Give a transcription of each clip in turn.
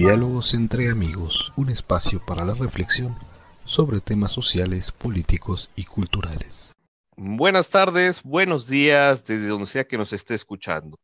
Diálogos entre amigos, un espacio para la reflexión sobre temas sociales, políticos y culturales. Buenas tardes, buenos días, desde donde sea que nos esté escuchando.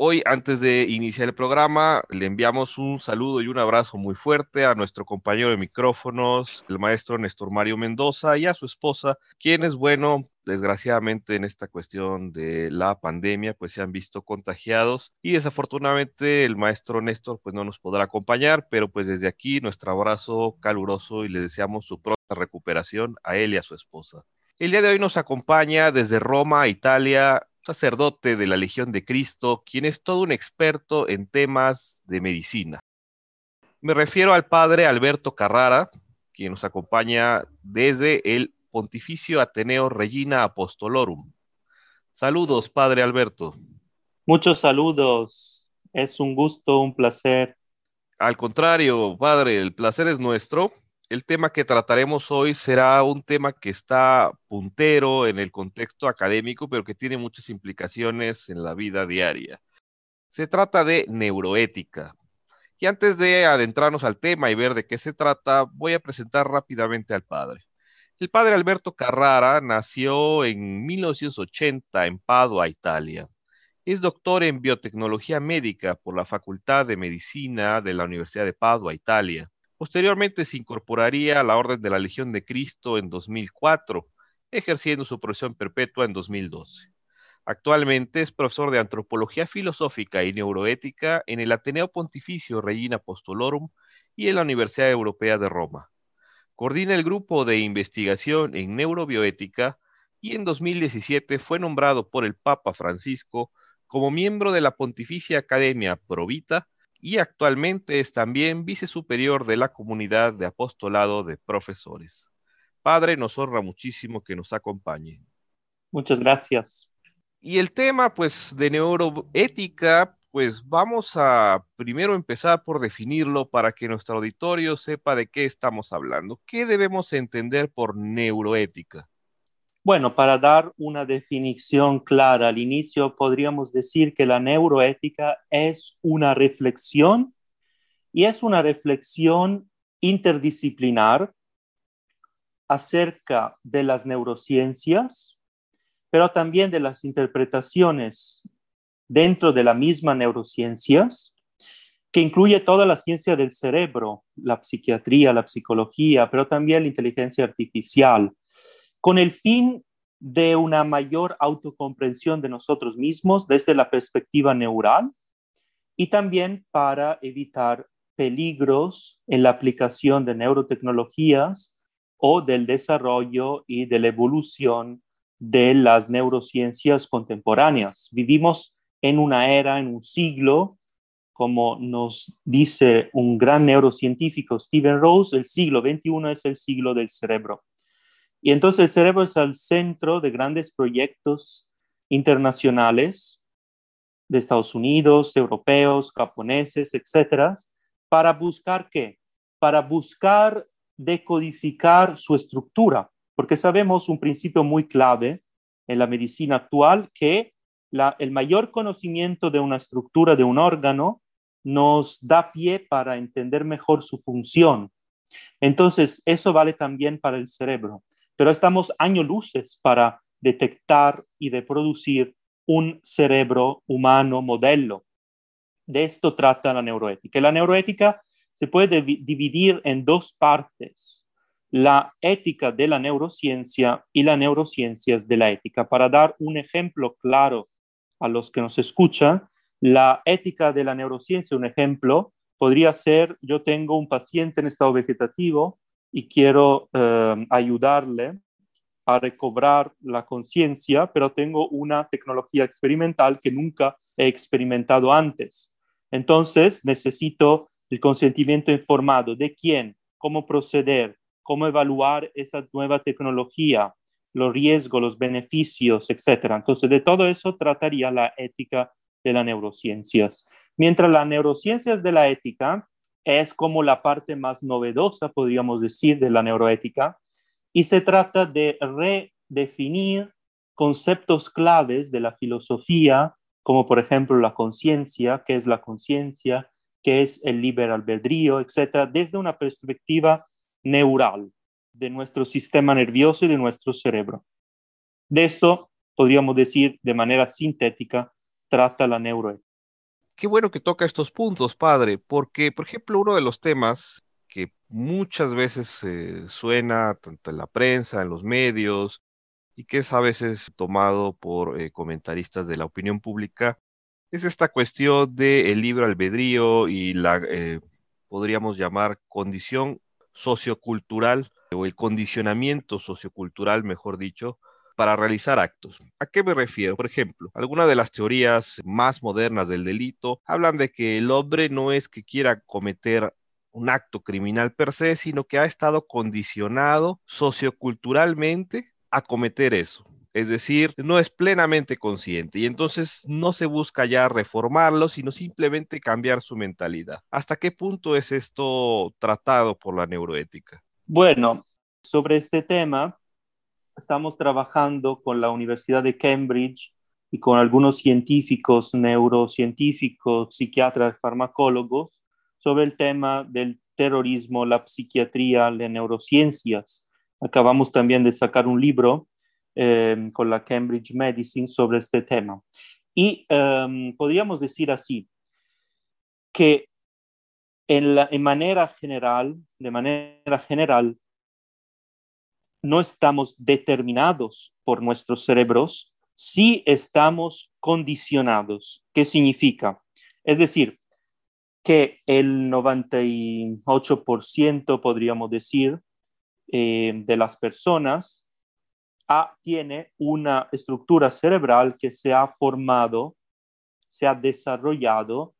Hoy, antes de iniciar el programa, le enviamos un saludo y un abrazo muy fuerte a nuestro compañero de micrófonos, el maestro Néstor Mario Mendoza, y a su esposa, quienes, bueno, desgraciadamente en esta cuestión de la pandemia, pues se han visto contagiados y desafortunadamente el maestro Néstor pues no nos podrá acompañar, pero pues desde aquí nuestro abrazo caluroso y le deseamos su pronta recuperación a él y a su esposa. El día de hoy nos acompaña desde Roma, Italia, sacerdote de la Legión de Cristo, quien es todo un experto en temas de medicina. Me refiero al padre Alberto Carrara, quien nos acompaña desde el Pontificio Ateneo Regina Apostolorum. Saludos, padre Alberto. Muchos saludos. Es un gusto, un placer. Al contrario, padre, el placer es nuestro el tema que trataremos hoy será un tema que está puntero en el contexto académico, pero que tiene muchas implicaciones en la vida diaria. Se trata de neuroética. Y antes de adentrarnos al tema y ver de qué se trata, voy a presentar rápidamente al padre. El padre Alberto Carrara nació en 1980 en Padua, Italia. Es doctor en biotecnología médica por la Facultad de Medicina de la Universidad de Padua, Italia Posteriormente se incorporaría a la Orden de la Legión de Cristo en 2004, ejerciendo su profesión perpetua en 2012. Actualmente es profesor de Antropología Filosófica y Neuroética en el Ateneo Pontificio Regina Apostolorum y en la Universidad Europea de Roma. Coordina el grupo de investigación en neurobioética y en 2017 fue nombrado por el Papa Francisco como miembro de la Pontificia Academia Provita y actualmente es también vicesuperior de la comunidad de apostolado de profesores. Padre, nos honra muchísimo que nos acompañe. Muchas gracias. Y el tema, pues, de neuroética, pues vamos a primero empezar por definirlo para que nuestro auditorio sepa de qué estamos hablando. ¿Qué debemos entender por neuroética? Bueno, para dar una definición clara al inicio, podríamos decir que la neuroética es una reflexión y es una reflexión interdisciplinar acerca de las neurociencias, pero también de las interpretaciones dentro de la misma neurociencias, que incluye toda la ciencia del cerebro, la psiquiatría, la psicología, pero también la inteligencia artificial con el fin de una mayor autocomprensión de nosotros mismos desde la perspectiva neural y también para evitar peligros en la aplicación de neurotecnologías o del desarrollo y de la evolución de las neurociencias contemporáneas. Vivimos en una era, en un siglo, como nos dice un gran neurocientífico, Stephen Rose, el siglo XXI es el siglo del cerebro. Y entonces el cerebro es el centro de grandes proyectos internacionales de Estados Unidos, europeos, japoneses, etcétera, para buscar qué? Para buscar decodificar su estructura, porque sabemos un principio muy clave en la medicina actual que el mayor conocimiento de una estructura de un órgano nos da pie para entender mejor su función. Entonces, eso vale también para el cerebro pero estamos años luces para detectar y reproducir un cerebro humano modelo. De esto trata la neuroética. La neuroética se puede dividir en dos partes, la ética de la neurociencia y las neurociencias de la ética. Para dar un ejemplo claro a los que nos escuchan, la ética de la neurociencia, un ejemplo, podría ser, yo tengo un paciente en estado vegetativo y quiero eh, ayudarle a recobrar la conciencia, pero tengo una tecnología experimental que nunca he experimentado antes. Entonces, necesito el consentimiento informado de quién, cómo proceder, cómo evaluar esa nueva tecnología, los riesgos, los beneficios, etc. Entonces, de todo eso trataría la ética de las neurociencias. Mientras las neurociencias de la ética es como la parte más novedosa, podríamos decir, de la neuroética, y se trata de redefinir conceptos claves de la filosofía, como por ejemplo la conciencia, qué es la conciencia, qué es el libre albedrío, etcétera, desde una perspectiva neural de nuestro sistema nervioso y de nuestro cerebro. De esto podríamos decir de manera sintética, trata la neuroética. Qué bueno que toca estos puntos, padre, porque, por ejemplo, uno de los temas que muchas veces suena tanto en la prensa, en los medios, y que es a veces tomado por eh, comentaristas de la opinión pública, es esta cuestión del libre albedrío y la, eh, podríamos llamar, condición sociocultural o el condicionamiento sociocultural, mejor dicho, para realizar actos. ¿A qué me refiero? Por ejemplo, algunas de las teorías más modernas del delito hablan de que el hombre no es que quiera cometer un acto criminal per se, sino que ha estado condicionado socioculturalmente a cometer eso. Es decir, no es plenamente consciente y entonces no se busca ya reformarlo, sino simplemente cambiar su mentalidad. ¿Hasta qué punto es esto tratado por la neuroética? Bueno, sobre este tema estamos trabajando con la Universidad de Cambridge y con algunos científicos, neurocientíficos, psiquiatras, farmacólogos, sobre el tema del terrorismo, la psiquiatría, las neurociencias. Acabamos también de sacar un libro em, con la Cambridge Medicine sobre este tema. Y em, podríamos decir así, que en, la, en manera general, de manera general, no estamos determinados por nuestros cerebros, sí estamos condicionados. ¿Qué significa? Es decir, que el 98%, podríamos decir, eh, de las personas tiene una estructura cerebral que se ha formado, se ha desarrollado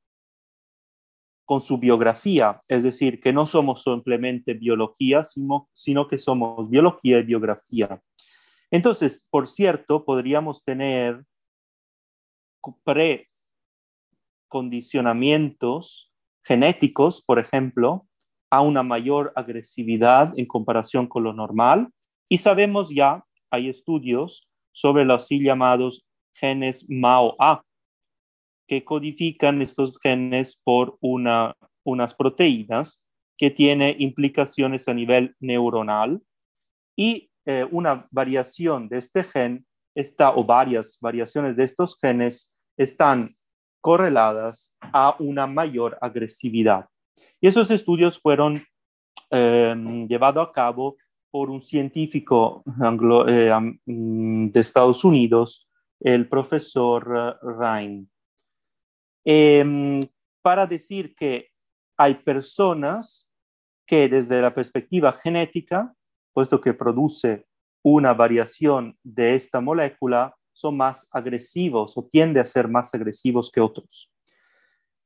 con su biografía, es decir, que no somos simplemente biología, sino, que somos biología y biografía. Entonces, por cierto, podríamos tener precondicionamientos genéticos, por ejemplo, a una mayor agresividad en comparación con lo normal. Y sabemos ya, hay estudios sobre los así llamados genes MAO-A, que codifican estos genes por una, unas proteínas que tienen implicaciones a nivel neuronal y eh, una variación de este gen está, o varias variaciones de estos genes están correladas a una mayor agresividad. Y esos estudios fueron em, llevados a cabo por un científico eh, mm, de Estados Unidos, el profesor uh, Ryan, em, para decir que hay personas que desde la perspectiva genética, puesto que produce una variación de esta molécula, son más agresivos o tiende a ser más agresivos que otros.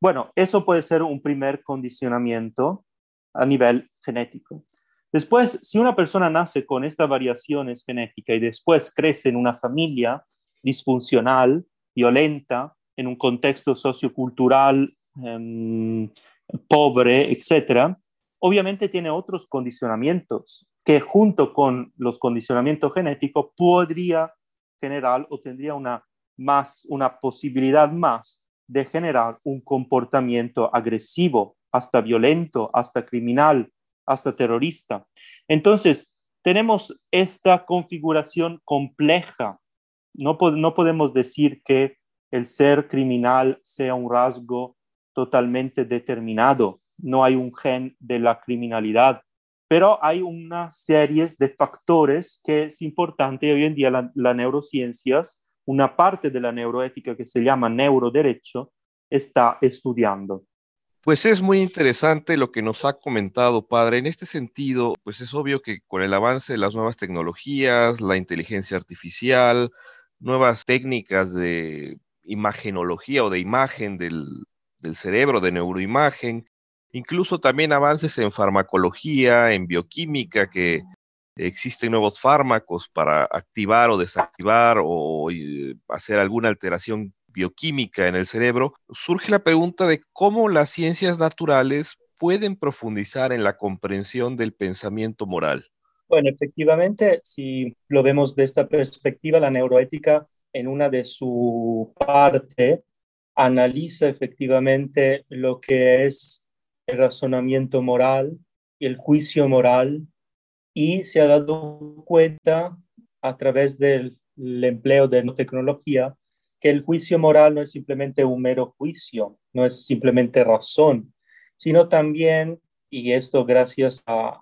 Bueno, eso puede ser un primer condicionamiento a nivel genético. Después, si una persona nace con estas variaciones genéticas y después crece en una familia disfuncional, violenta, en un contexto sociocultural em, pobre, etc., obviamente tiene otros condicionamientos que junto con los condicionamientos genéticos podría general o tendría una, más, una posibilidad más de generar un comportamiento agresivo, hasta violento, hasta criminal, hasta terrorista. Entonces, tenemos esta configuración compleja. No, no podemos decir que el ser criminal sea un rasgo totalmente determinado. No hay un gen de la criminalidad pero hay una serie de factores que es importante hoy en día las la neurociencias, una parte de la neuroética que se llama neuroderecho, está estudiando. Pues es muy interesante lo que nos ha comentado, padre. En este sentido, pues es obvio que con el avance de las nuevas tecnologías, la inteligencia artificial, nuevas técnicas de imagenología o de imagen del, del cerebro, de neuroimagen, incluso también avances en farmacología, en bioquímica, que existen nuevos fármacos para activar o desactivar o eh, hacer alguna alteración bioquímica en el cerebro, surge la pregunta de cómo las ciencias naturales pueden profundizar en la comprensión del pensamiento moral. Bueno, efectivamente, si lo vemos de esta perspectiva, la neuroética en una de su parte analiza efectivamente lo que es el razonamiento moral y el juicio moral y se ha dado cuenta a través del empleo de tecnología que el juicio moral no es simplemente un mero juicio, no es simplemente razón, sino también, y esto gracias a,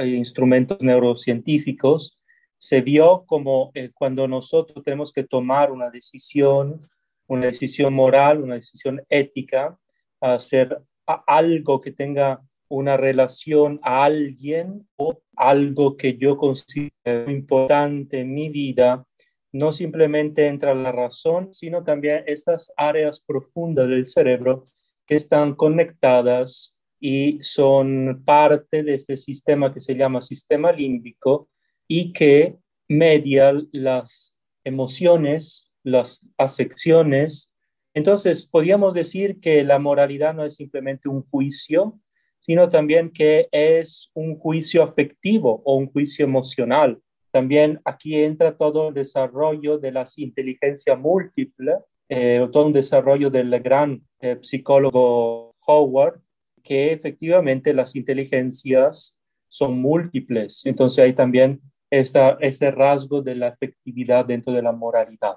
instrumentos neurocientíficos, se vio como eh, cuando nosotros tenemos que tomar una decisión, una decisión moral, una decisión ética, hacer algo que tenga una relación a alguien o algo que yo considero importante en mi vida, no simplemente entra la razón, sino también estas áreas profundas del cerebro que están conectadas y son parte de este sistema que se llama sistema límbico y que media las emociones, las afecciones. Entonces, podríamos decir que la moralidad no es simplemente un juicio, sino también que es un juicio afectivo o un juicio emocional. También aquí entra todo el desarrollo de las inteligencias múltiples, eh, todo un desarrollo del gran eh, psicólogo Howard, que efectivamente las inteligencias son múltiples. Entonces hay también esta, este rasgo de la efectividad dentro de la moralidad.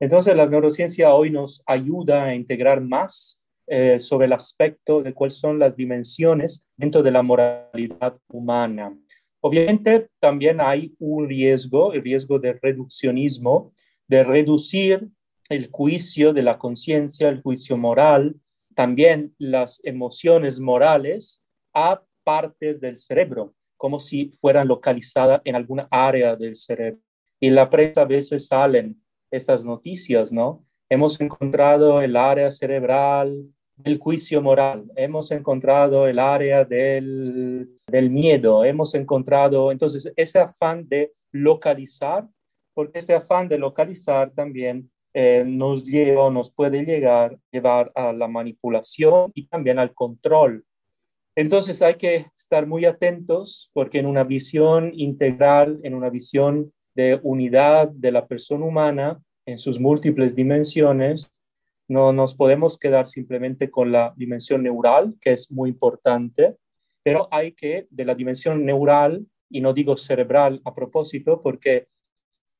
Entonces la neurociencia hoy nos ayuda a integrar más eh, sobre el aspecto de cuáles son las dimensiones dentro de la moralidad humana. Obviamente también hay un riesgo, el riesgo de reduccionismo, de reducir el juicio de la conciencia, el juicio moral, también las emociones morales a partes del cerebro, como si fueran localizadas en alguna área del cerebro. Y la prensa a veces salen estas noticias, ¿no? Hemos encontrado el área cerebral del juicio moral, hemos encontrado el área del, del miedo, hemos encontrado, entonces, ese afán de localizar, porque ese afán de localizar también eh, nos lleva, nos puede llegar, llevar a la manipulación y también al control. Entonces hay que estar muy atentos porque en una visión integral, en una visión de unidad de la persona humana, en sus múltiples dimensiones, no nos podemos quedar simplemente con la dimensión neural, que es muy importante, pero hay que, de la dimensión neural, y no digo cerebral a propósito, porque,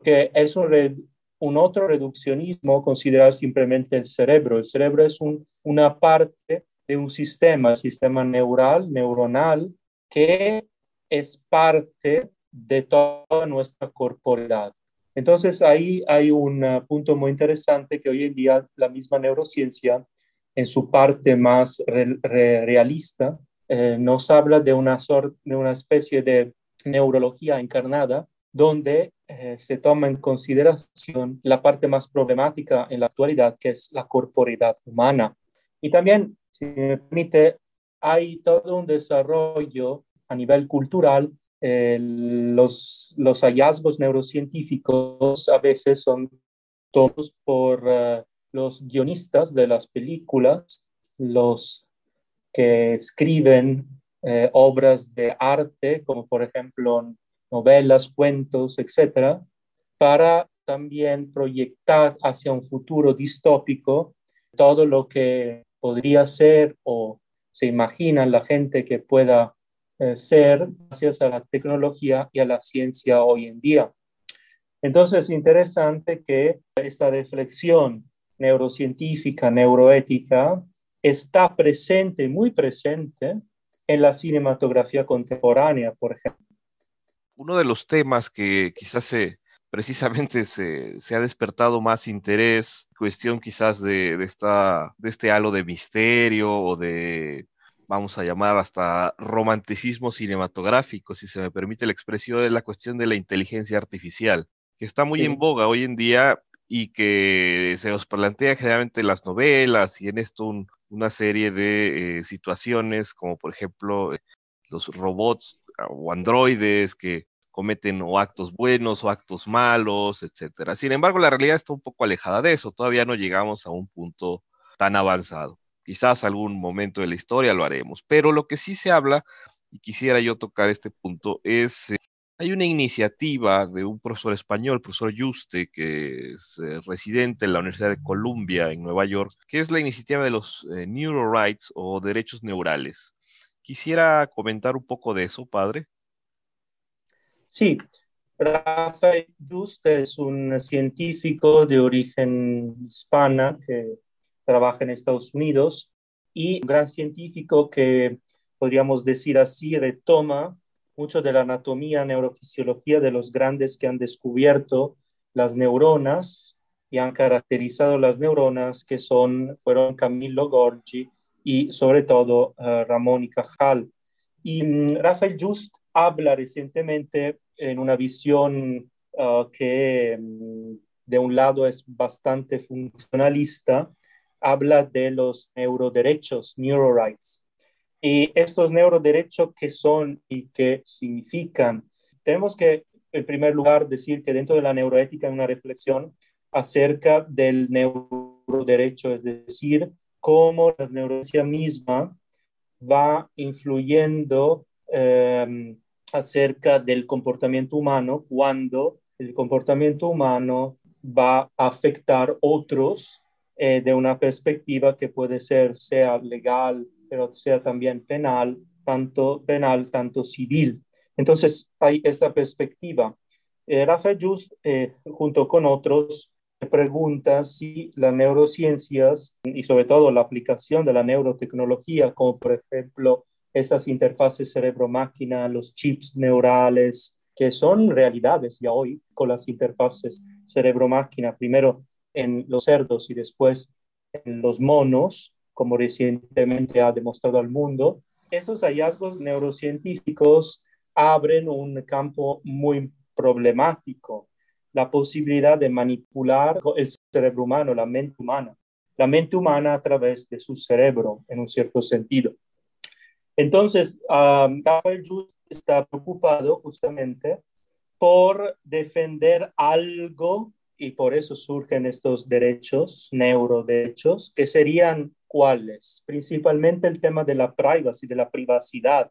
que es un, otro reduccionismo considerar simplemente el cerebro. El cerebro es un, una parte de un sistema, sistema neural, neuronal, que es parte de toda nuestra corporalidad. Entonces ahí hay un uh, punto muy interesante que hoy en día la misma neurociencia, en su parte más realista, eh, nos habla de una, de una especie de neurología encarnada donde eh, se toma en consideración la parte más problemática en la actualidad, que es la corporalidad humana. Y también, si me permite, hay todo un desarrollo a nivel cultural. Eh, los, los, hallazgos neurocientíficos a veces son tomados por eh, los guionistas de las películas, los que escriben eh, obras de arte, como por ejemplo novelas, cuentos, etcétera, para también proyectar hacia un futuro distópico todo lo que podría ser o se imagina la gente que pueda eh, ser gracias a la tecnología y a la ciencia hoy en día. Entonces es interesante que esta reflexión neurocientífica, neuroética, está presente, muy presente en la cinematografía contemporánea, por ejemplo. Uno de los temas que quizás se, precisamente se, ha despertado más interés, cuestión quizás de, esta, de este halo de misterio o de vamos a llamar hasta romanticismo cinematográfico, si se me permite la expresión, es la cuestión de la inteligencia artificial, que está muy en boga hoy en día y que se nos plantea generalmente en las novelas y en esto una serie de eh, situaciones como por ejemplo los robots o androides que cometen o actos buenos o actos malos, etcétera. Sin embargo, la realidad está un poco alejada de eso, todavía no llegamos a un punto tan avanzado. Quizás algún momento de la historia lo haremos, pero lo que sí se habla, y quisiera yo tocar este punto, es eh, Hay una iniciativa de un profesor español, profesor Juste, que es eh, residente en la Universidad de Columbia en Nueva York, que es la iniciativa de los eh, Neurorights o derechos neurales. Quisiera comentar un poco de eso, padre. Sí, Rafael Juste es un científico de origen hispana que trabaja en Estados Unidos y un gran científico que podríamos decir así retoma mucho de la anatomía, neurofisiología de los grandes que han descubierto las neuronas y han caracterizado las neuronas que son, fueron Camillo Gorgi y sobre todo uh, Ramón y Cajal. Y um, Rafael Just habla recientemente en una visión uh, que um, de un lado es bastante funcionalista, habla de los neuroderechos, neurorights, y estos neuroderechos, ¿qué son y qué significan? Tenemos que, en primer lugar, decir que dentro de la neuroética hay una reflexión acerca del neuroderecho, es decir, cómo la neurociencia misma va influyendo eh, acerca del comportamiento humano cuando el comportamiento humano va a afectar otros eh, de una perspectiva que puede ser sea legal, pero sea también penal, tanto penal, tanto civil. Entonces hay esta perspectiva. Eh, Rafael Just, eh, junto con otros, pregunta si las neurociencias y sobre todo la aplicación de la neurotecnología, como por ejemplo estas interfaces cerebro-máquina, los chips neurales, que son realidades ya hoy con las interfaces cerebro-máquina, primero en los cerdos y después en los monos, como recientemente ha demostrado al mundo, esos hallazgos neurocientíficos abren un campo muy problemático, la posibilidad de manipular el cerebro humano, la mente humana, la mente humana a través de su cerebro, en un cierto sentido. Entonces, um, Rafael está preocupado justamente por defender algo y por eso surgen estos derechos, neuroderechos, que serían cuáles? Principalmente el tema de la privacy, de la privacidad.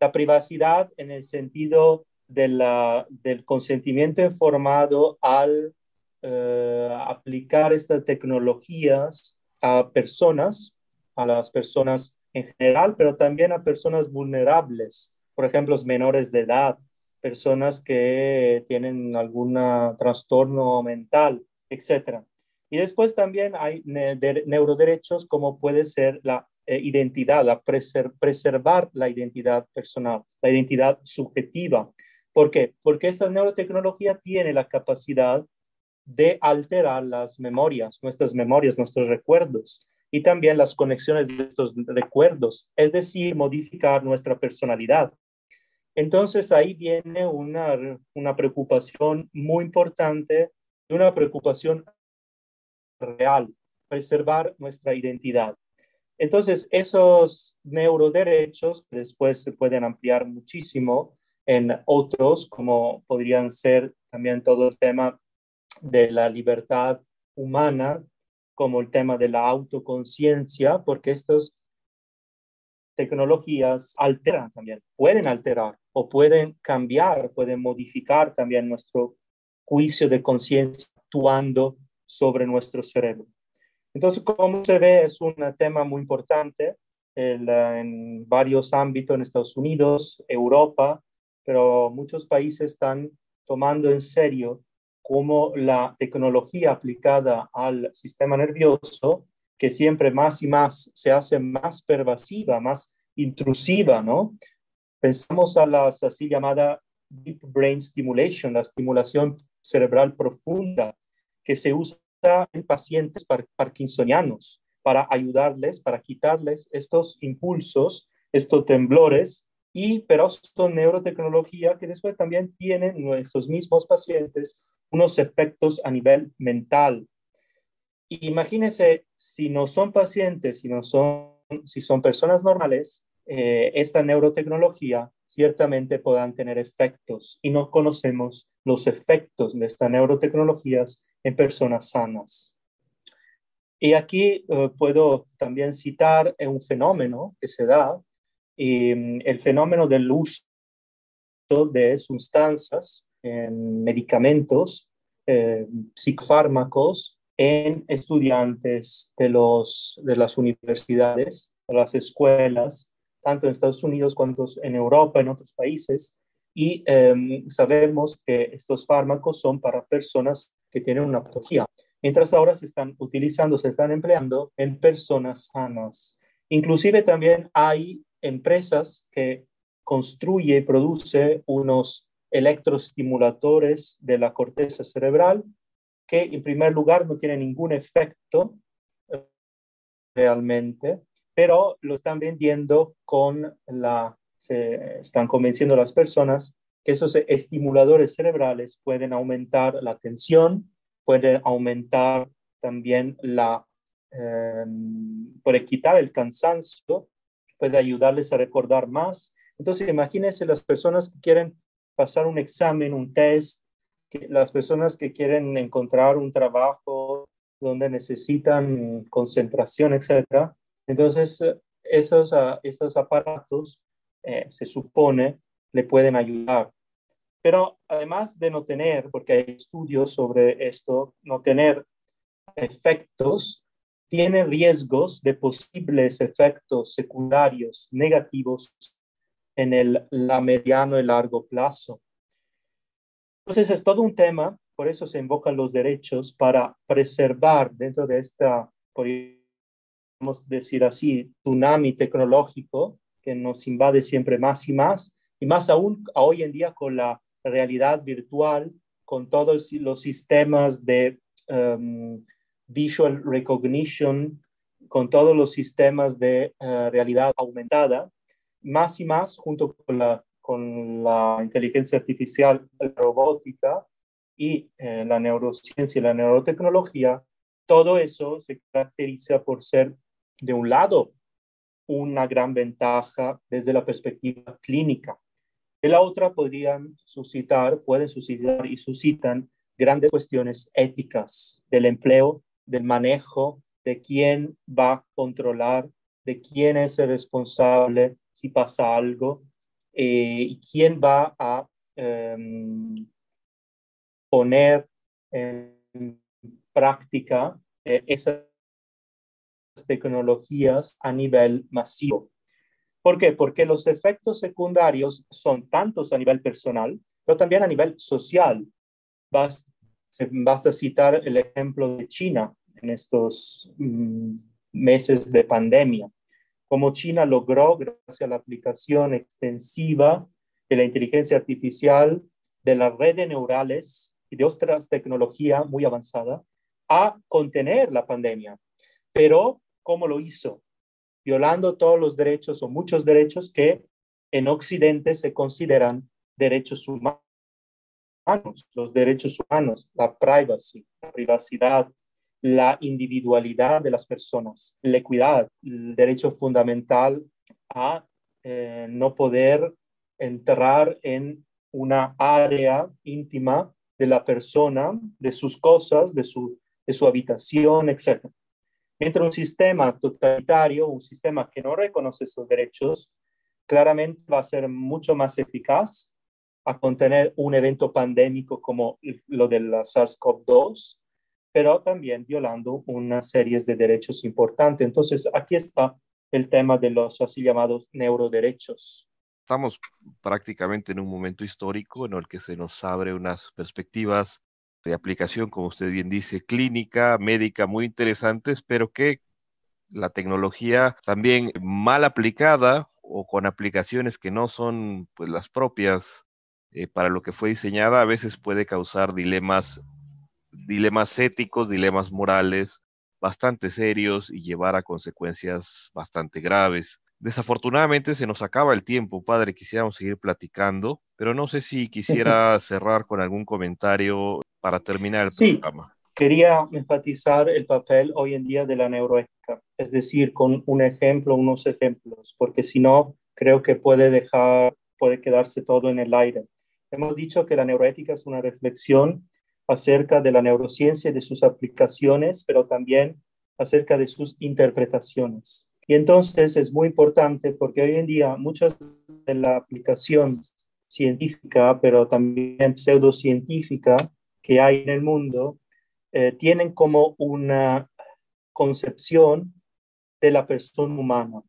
La privacidad en el sentido de la, del consentimiento informado al eh, aplicar estas tecnologías a personas, a las personas en general, pero también a personas vulnerables, por ejemplo, los menores de edad, personas que tienen algún trastorno mental, etcétera. Y después también hay neuroderechos como puede ser la eh, identidad, la preservar la identidad personal, la identidad subjetiva. ¿Por qué? Porque esta neurotecnología tiene la capacidad de alterar las memorias, nuestras memorias, nuestros recuerdos y también las conexiones de estos recuerdos, es decir, modificar nuestra personalidad. Entonces ahí viene una, una preocupación muy importante, una preocupación real, preservar nuestra identidad. Entonces, esos neuroderechos después se pueden ampliar muchísimo en otros, como podrían ser también todo el tema de la libertad humana, como el tema de la autoconciencia, porque estas tecnologías alteran también, pueden alterar o pueden cambiar, pueden modificar también nuestro juicio de conciencia actuando sobre nuestro cerebro. Entonces, como se ve, es un tema muy importante en varios ámbitos en Estados Unidos, Europa, pero muchos países están tomando en serio cómo la tecnología aplicada al sistema nervioso, que siempre más y más se hace más pervasiva, más intrusiva, ¿no? Pensamos a las así llamada deep brain stimulation, la estimulación cerebral profunda, que se usa en pacientes parkinsonianos para ayudarles, para quitarles estos impulsos, estos temblores, y pero son neurotecnología que después también tienen nuestros mismos pacientes unos efectos a nivel mental. Imagínense, si no son pacientes, si no son, si son personas normales, eh, esta neurotecnología ciertamente puedan tener efectos y no conocemos los efectos de estas neurotecnologías en personas sanas. Y aquí eh, puedo también citar un fenómeno que se da, mm, el fenómeno del uso de sustancias, medicamentos, eh, psicofármacos en estudiantes de, los, de las universidades, de las escuelas, tanto en Estados Unidos cuanto en Europa, en otros países. Y em, sabemos que estos fármacos son para personas que tienen una patología, mientras ahora se están utilizando, se están empleando en personas sanas. Inclusive también hay empresas que construye y produce unos electroestimuladores de la corteza cerebral que en primer lugar no tienen ningún efecto eh, realmente, pero lo están vendiendo con la, se están convenciendo a las personas que esos estimuladores cerebrales pueden aumentar la tensión, pueden aumentar también la, eh, puede quitar el cansancio, puede ayudarles a recordar más. Entonces, imagínense las personas que quieren pasar un examen, un test, que las personas que quieren encontrar un trabajo donde necesitan concentración, etc. Entonces, esos, uh, estos aparatos eh, se supone le pueden ayudar. Pero además de no tener, porque hay estudios sobre esto, no tener efectos, tiene riesgos de posibles efectos secundarios negativos en el la mediano y largo plazo. Entonces es todo un tema, por eso se invocan los derechos para preservar dentro de esta, podemos decir así, tsunami tecnológico que nos invade siempre más y más, y más aún hoy en día con la realidad virtual, con todos los sistemas de um, visual recognition, con todos los sistemas de uh, realidad aumentada, más y más, junto con la, con la inteligencia artificial, la robótica y eh, la neurociencia y la neurotecnología, todo eso se caracteriza por ser, de un lado, una gran ventaja desde la perspectiva clínica. De la otra podrían suscitar, pueden suscitar y suscitan grandes cuestiones éticas del empleo, del manejo, de quién va a controlar, de quién es el responsable, si pasa algo, eh, y quién va a em, poner en práctica eh, esas tecnologías a nivel masivo. ¿Por qué? Porque los efectos secundarios son tantos a nivel personal, pero también a nivel social. Basta, basta citar el ejemplo de China en estos mm, meses de pandemia como China logró, gracias a la aplicación extensiva de la inteligencia artificial, de las redes neurales y de otras tecnologías muy avanzadas, a contener la pandemia. Pero, ¿cómo lo hizo? Violando todos los derechos o muchos derechos que en Occidente se consideran derechos humanos, los derechos humanos, la la privacidad, la individualidad de las personas, la equidad, el derecho fundamental a eh, no poder entrar en una área íntima de la persona, de sus cosas, de su, de su habitación, etc. Mientras un sistema totalitario, un sistema que no reconoce esos derechos, claramente va a ser mucho más eficaz a contener un evento pandémico como lo de la SARS-CoV-2 pero también violando una serie de derechos importantes. Entonces, aquí está el tema de los así llamados neuroderechos. Estamos prácticamente en un momento histórico en el que se nos abre unas perspectivas de aplicación, como usted bien dice, clínica, médica, muy interesantes, pero que la tecnología también mal aplicada o con aplicaciones que no son pues las propias eh, para lo que fue diseñada, a veces puede causar dilemas dilemas éticos, dilemas morales bastante serios y llevar a consecuencias bastante graves. Desafortunadamente se nos acaba el tiempo, padre, quisiéramos seguir platicando, pero no sé si quisiera cerrar con algún comentario para terminar el sí, programa. Quería enfatizar el papel hoy en día de la neuroética, es decir, con un ejemplo, unos ejemplos, porque si no, creo que puede dejar, puede quedarse todo en el aire. Hemos dicho que la neuroética es una reflexión acerca de la neurociencia y de sus aplicaciones, pero también acerca de sus interpretaciones. Y entonces es muy importante porque hoy en día muchas de la aplicación científica, pero también pseudocientífica que hay en el mundo, eh, tienen como una concepción de la persona humana.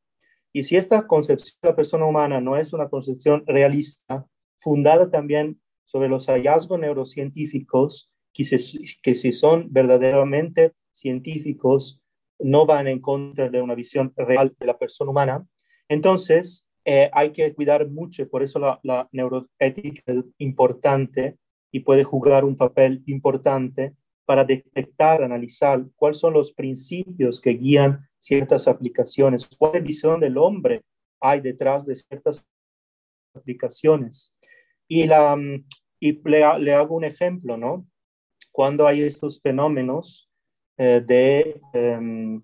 Y si esta concepción de la persona humana no es una concepción realista, fundada también sobre los hallazgos neurocientíficos, que, que si son verdaderamente científicos, no van en contra de una visión real de la persona humana, entonces eh, hay que cuidar mucho, por eso la, la neuroética es importante y puede jugar un papel importante para detectar, analizar cuáles son los principios que guían ciertas aplicaciones, cuál visión del hombre hay detrás de ciertas aplicaciones. Y, la, y le, hago un ejemplo, ¿no? Cuando hay estos fenómenos eh, de em,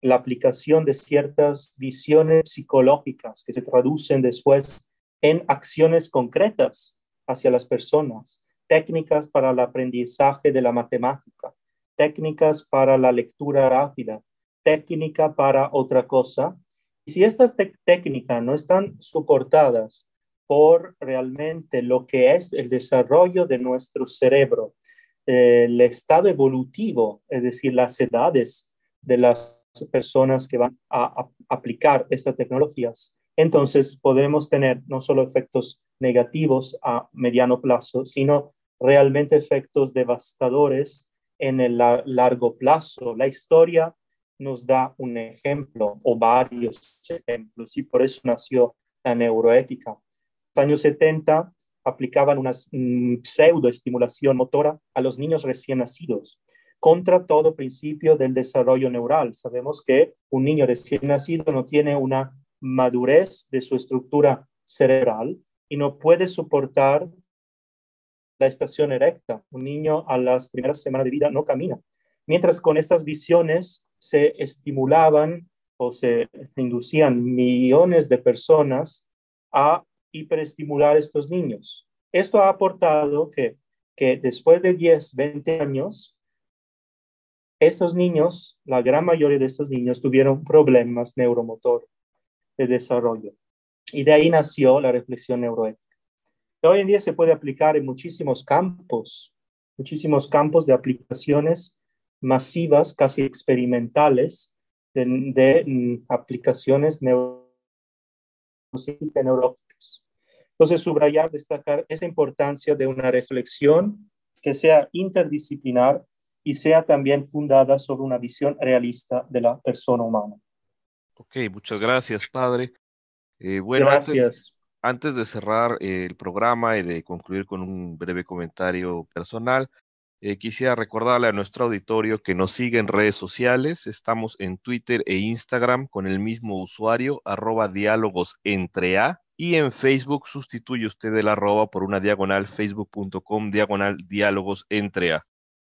la aplicación de ciertas visiones psicológicas que se traducen después en acciones concretas hacia las personas, técnicas para el aprendizaje de la matemática, técnicas para la lectura rápida, técnica para otra cosa. Y si estas técnicas no están soportadas por realmente lo que es el desarrollo de nuestro cerebro, el estado evolutivo, es decir, las edades de las personas que van a, aplicar estas tecnologías, entonces podemos tener no solo efectos negativos a mediano plazo, sino realmente efectos devastadores en el largo plazo. La historia nos da un ejemplo o varios ejemplos y por eso nació la neuroética. En los años 70 aplicaban una mm, pseudoestimulación motora a los niños recién nacidos contra todo principio del desarrollo neural. Sabemos que un niño recién nacido no tiene una madurez de su estructura cerebral y no puede soportar la estación erecta. Un niño a las primeras semanas de vida no camina. Mientras con estas visiones se estimulaban o se inducían millones de personas a hiperestimular a estos niños. Esto ha aportado que, que después de 10, 20 años, estos niños, la gran mayoría de estos niños tuvieron problemas neuromotor de desarrollo. Y de ahí nació la reflexión neuroética. Hoy en día se puede aplicar en muchísimos campos, muchísimos campos de aplicaciones masivas, casi experimentales, de, mm, aplicaciones neurológicas. Entonces, subrayar, destacar esa importancia de una reflexión que sea interdisciplinar y sea también fundada sobre una visión realista de la persona humana. Ok, muchas gracias, padre. Eh, bueno, gracias. Antes, de cerrar eh, el programa y de concluir con un breve comentario personal, eh, quisiera recordarle a nuestro auditorio que nos sigue en redes sociales. Estamos en Twitter e Instagram con el mismo usuario, arroba diálogos entre A. Y en Facebook sustituye usted el arroba por una diagonal facebook.com diagonal diálogos entre A.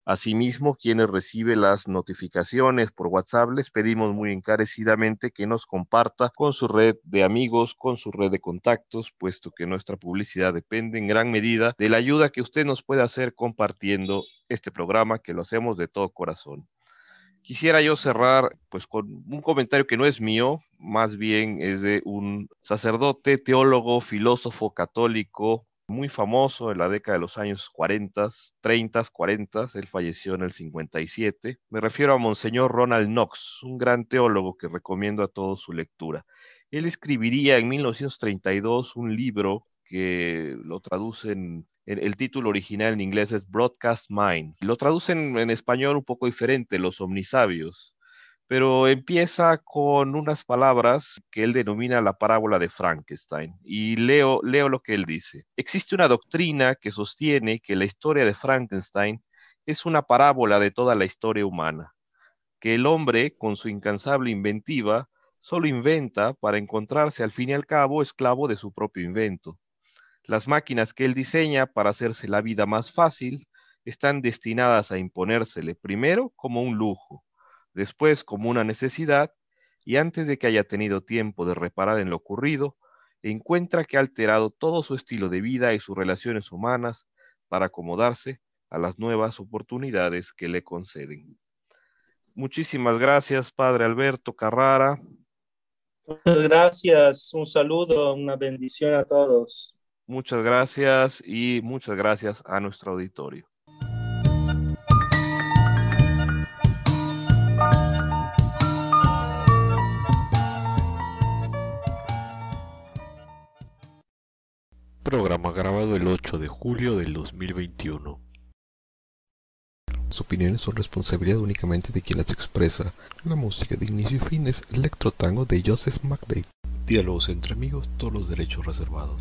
Asimismo, quienes reciben las notificaciones por WhatsApp, les pedimos muy encarecidamente que nos comparta con su red de amigos, con su red de contactos, puesto que nuestra publicidad depende en gran medida de la ayuda que usted nos puede hacer compartiendo este programa, que lo hacemos de todo corazón. Quisiera yo cerrar pues con un comentario que no es mío, más bien es de un sacerdote, teólogo, filósofo católico, muy famoso en la década de los años 40, 30, 40, él falleció en el 57. Me refiero a Monseñor Ronald Knox, un gran teólogo que recomiendo a todos su lectura. Él escribiría en 1932 un libro que lo traducen, el título original en inglés es Broadcast Mind. Lo traducen en español un poco diferente, Los Omnisabios pero empieza con unas palabras que él denomina la parábola de Frankenstein. Y leo, leo lo que él dice. Existe una doctrina que sostiene que la historia de Frankenstein es una parábola de toda la historia humana, que el hombre, con su incansable inventiva, solo inventa para encontrarse al fin y al cabo esclavo de su propio invento. Las máquinas que él diseña para hacerse la vida más fácil están destinadas a imponérsele primero como un lujo después como una necesidad, y antes de que haya tenido tiempo de reparar en lo ocurrido, encuentra que ha alterado todo su estilo de vida y sus relaciones humanas para acomodarse a las nuevas oportunidades que le conceden. Muchísimas gracias, Padre Alberto Carrara. Muchas gracias, un saludo, una bendición a todos. Muchas gracias y muchas gracias a nuestro auditorio. Programa grabado el 8 de julio del 2021. Las opiniones son responsabilidad únicamente de quien las expresa. La música de inicio y fin es Electro Tango de Joseph McDade. Diálogos entre amigos, todos los derechos reservados.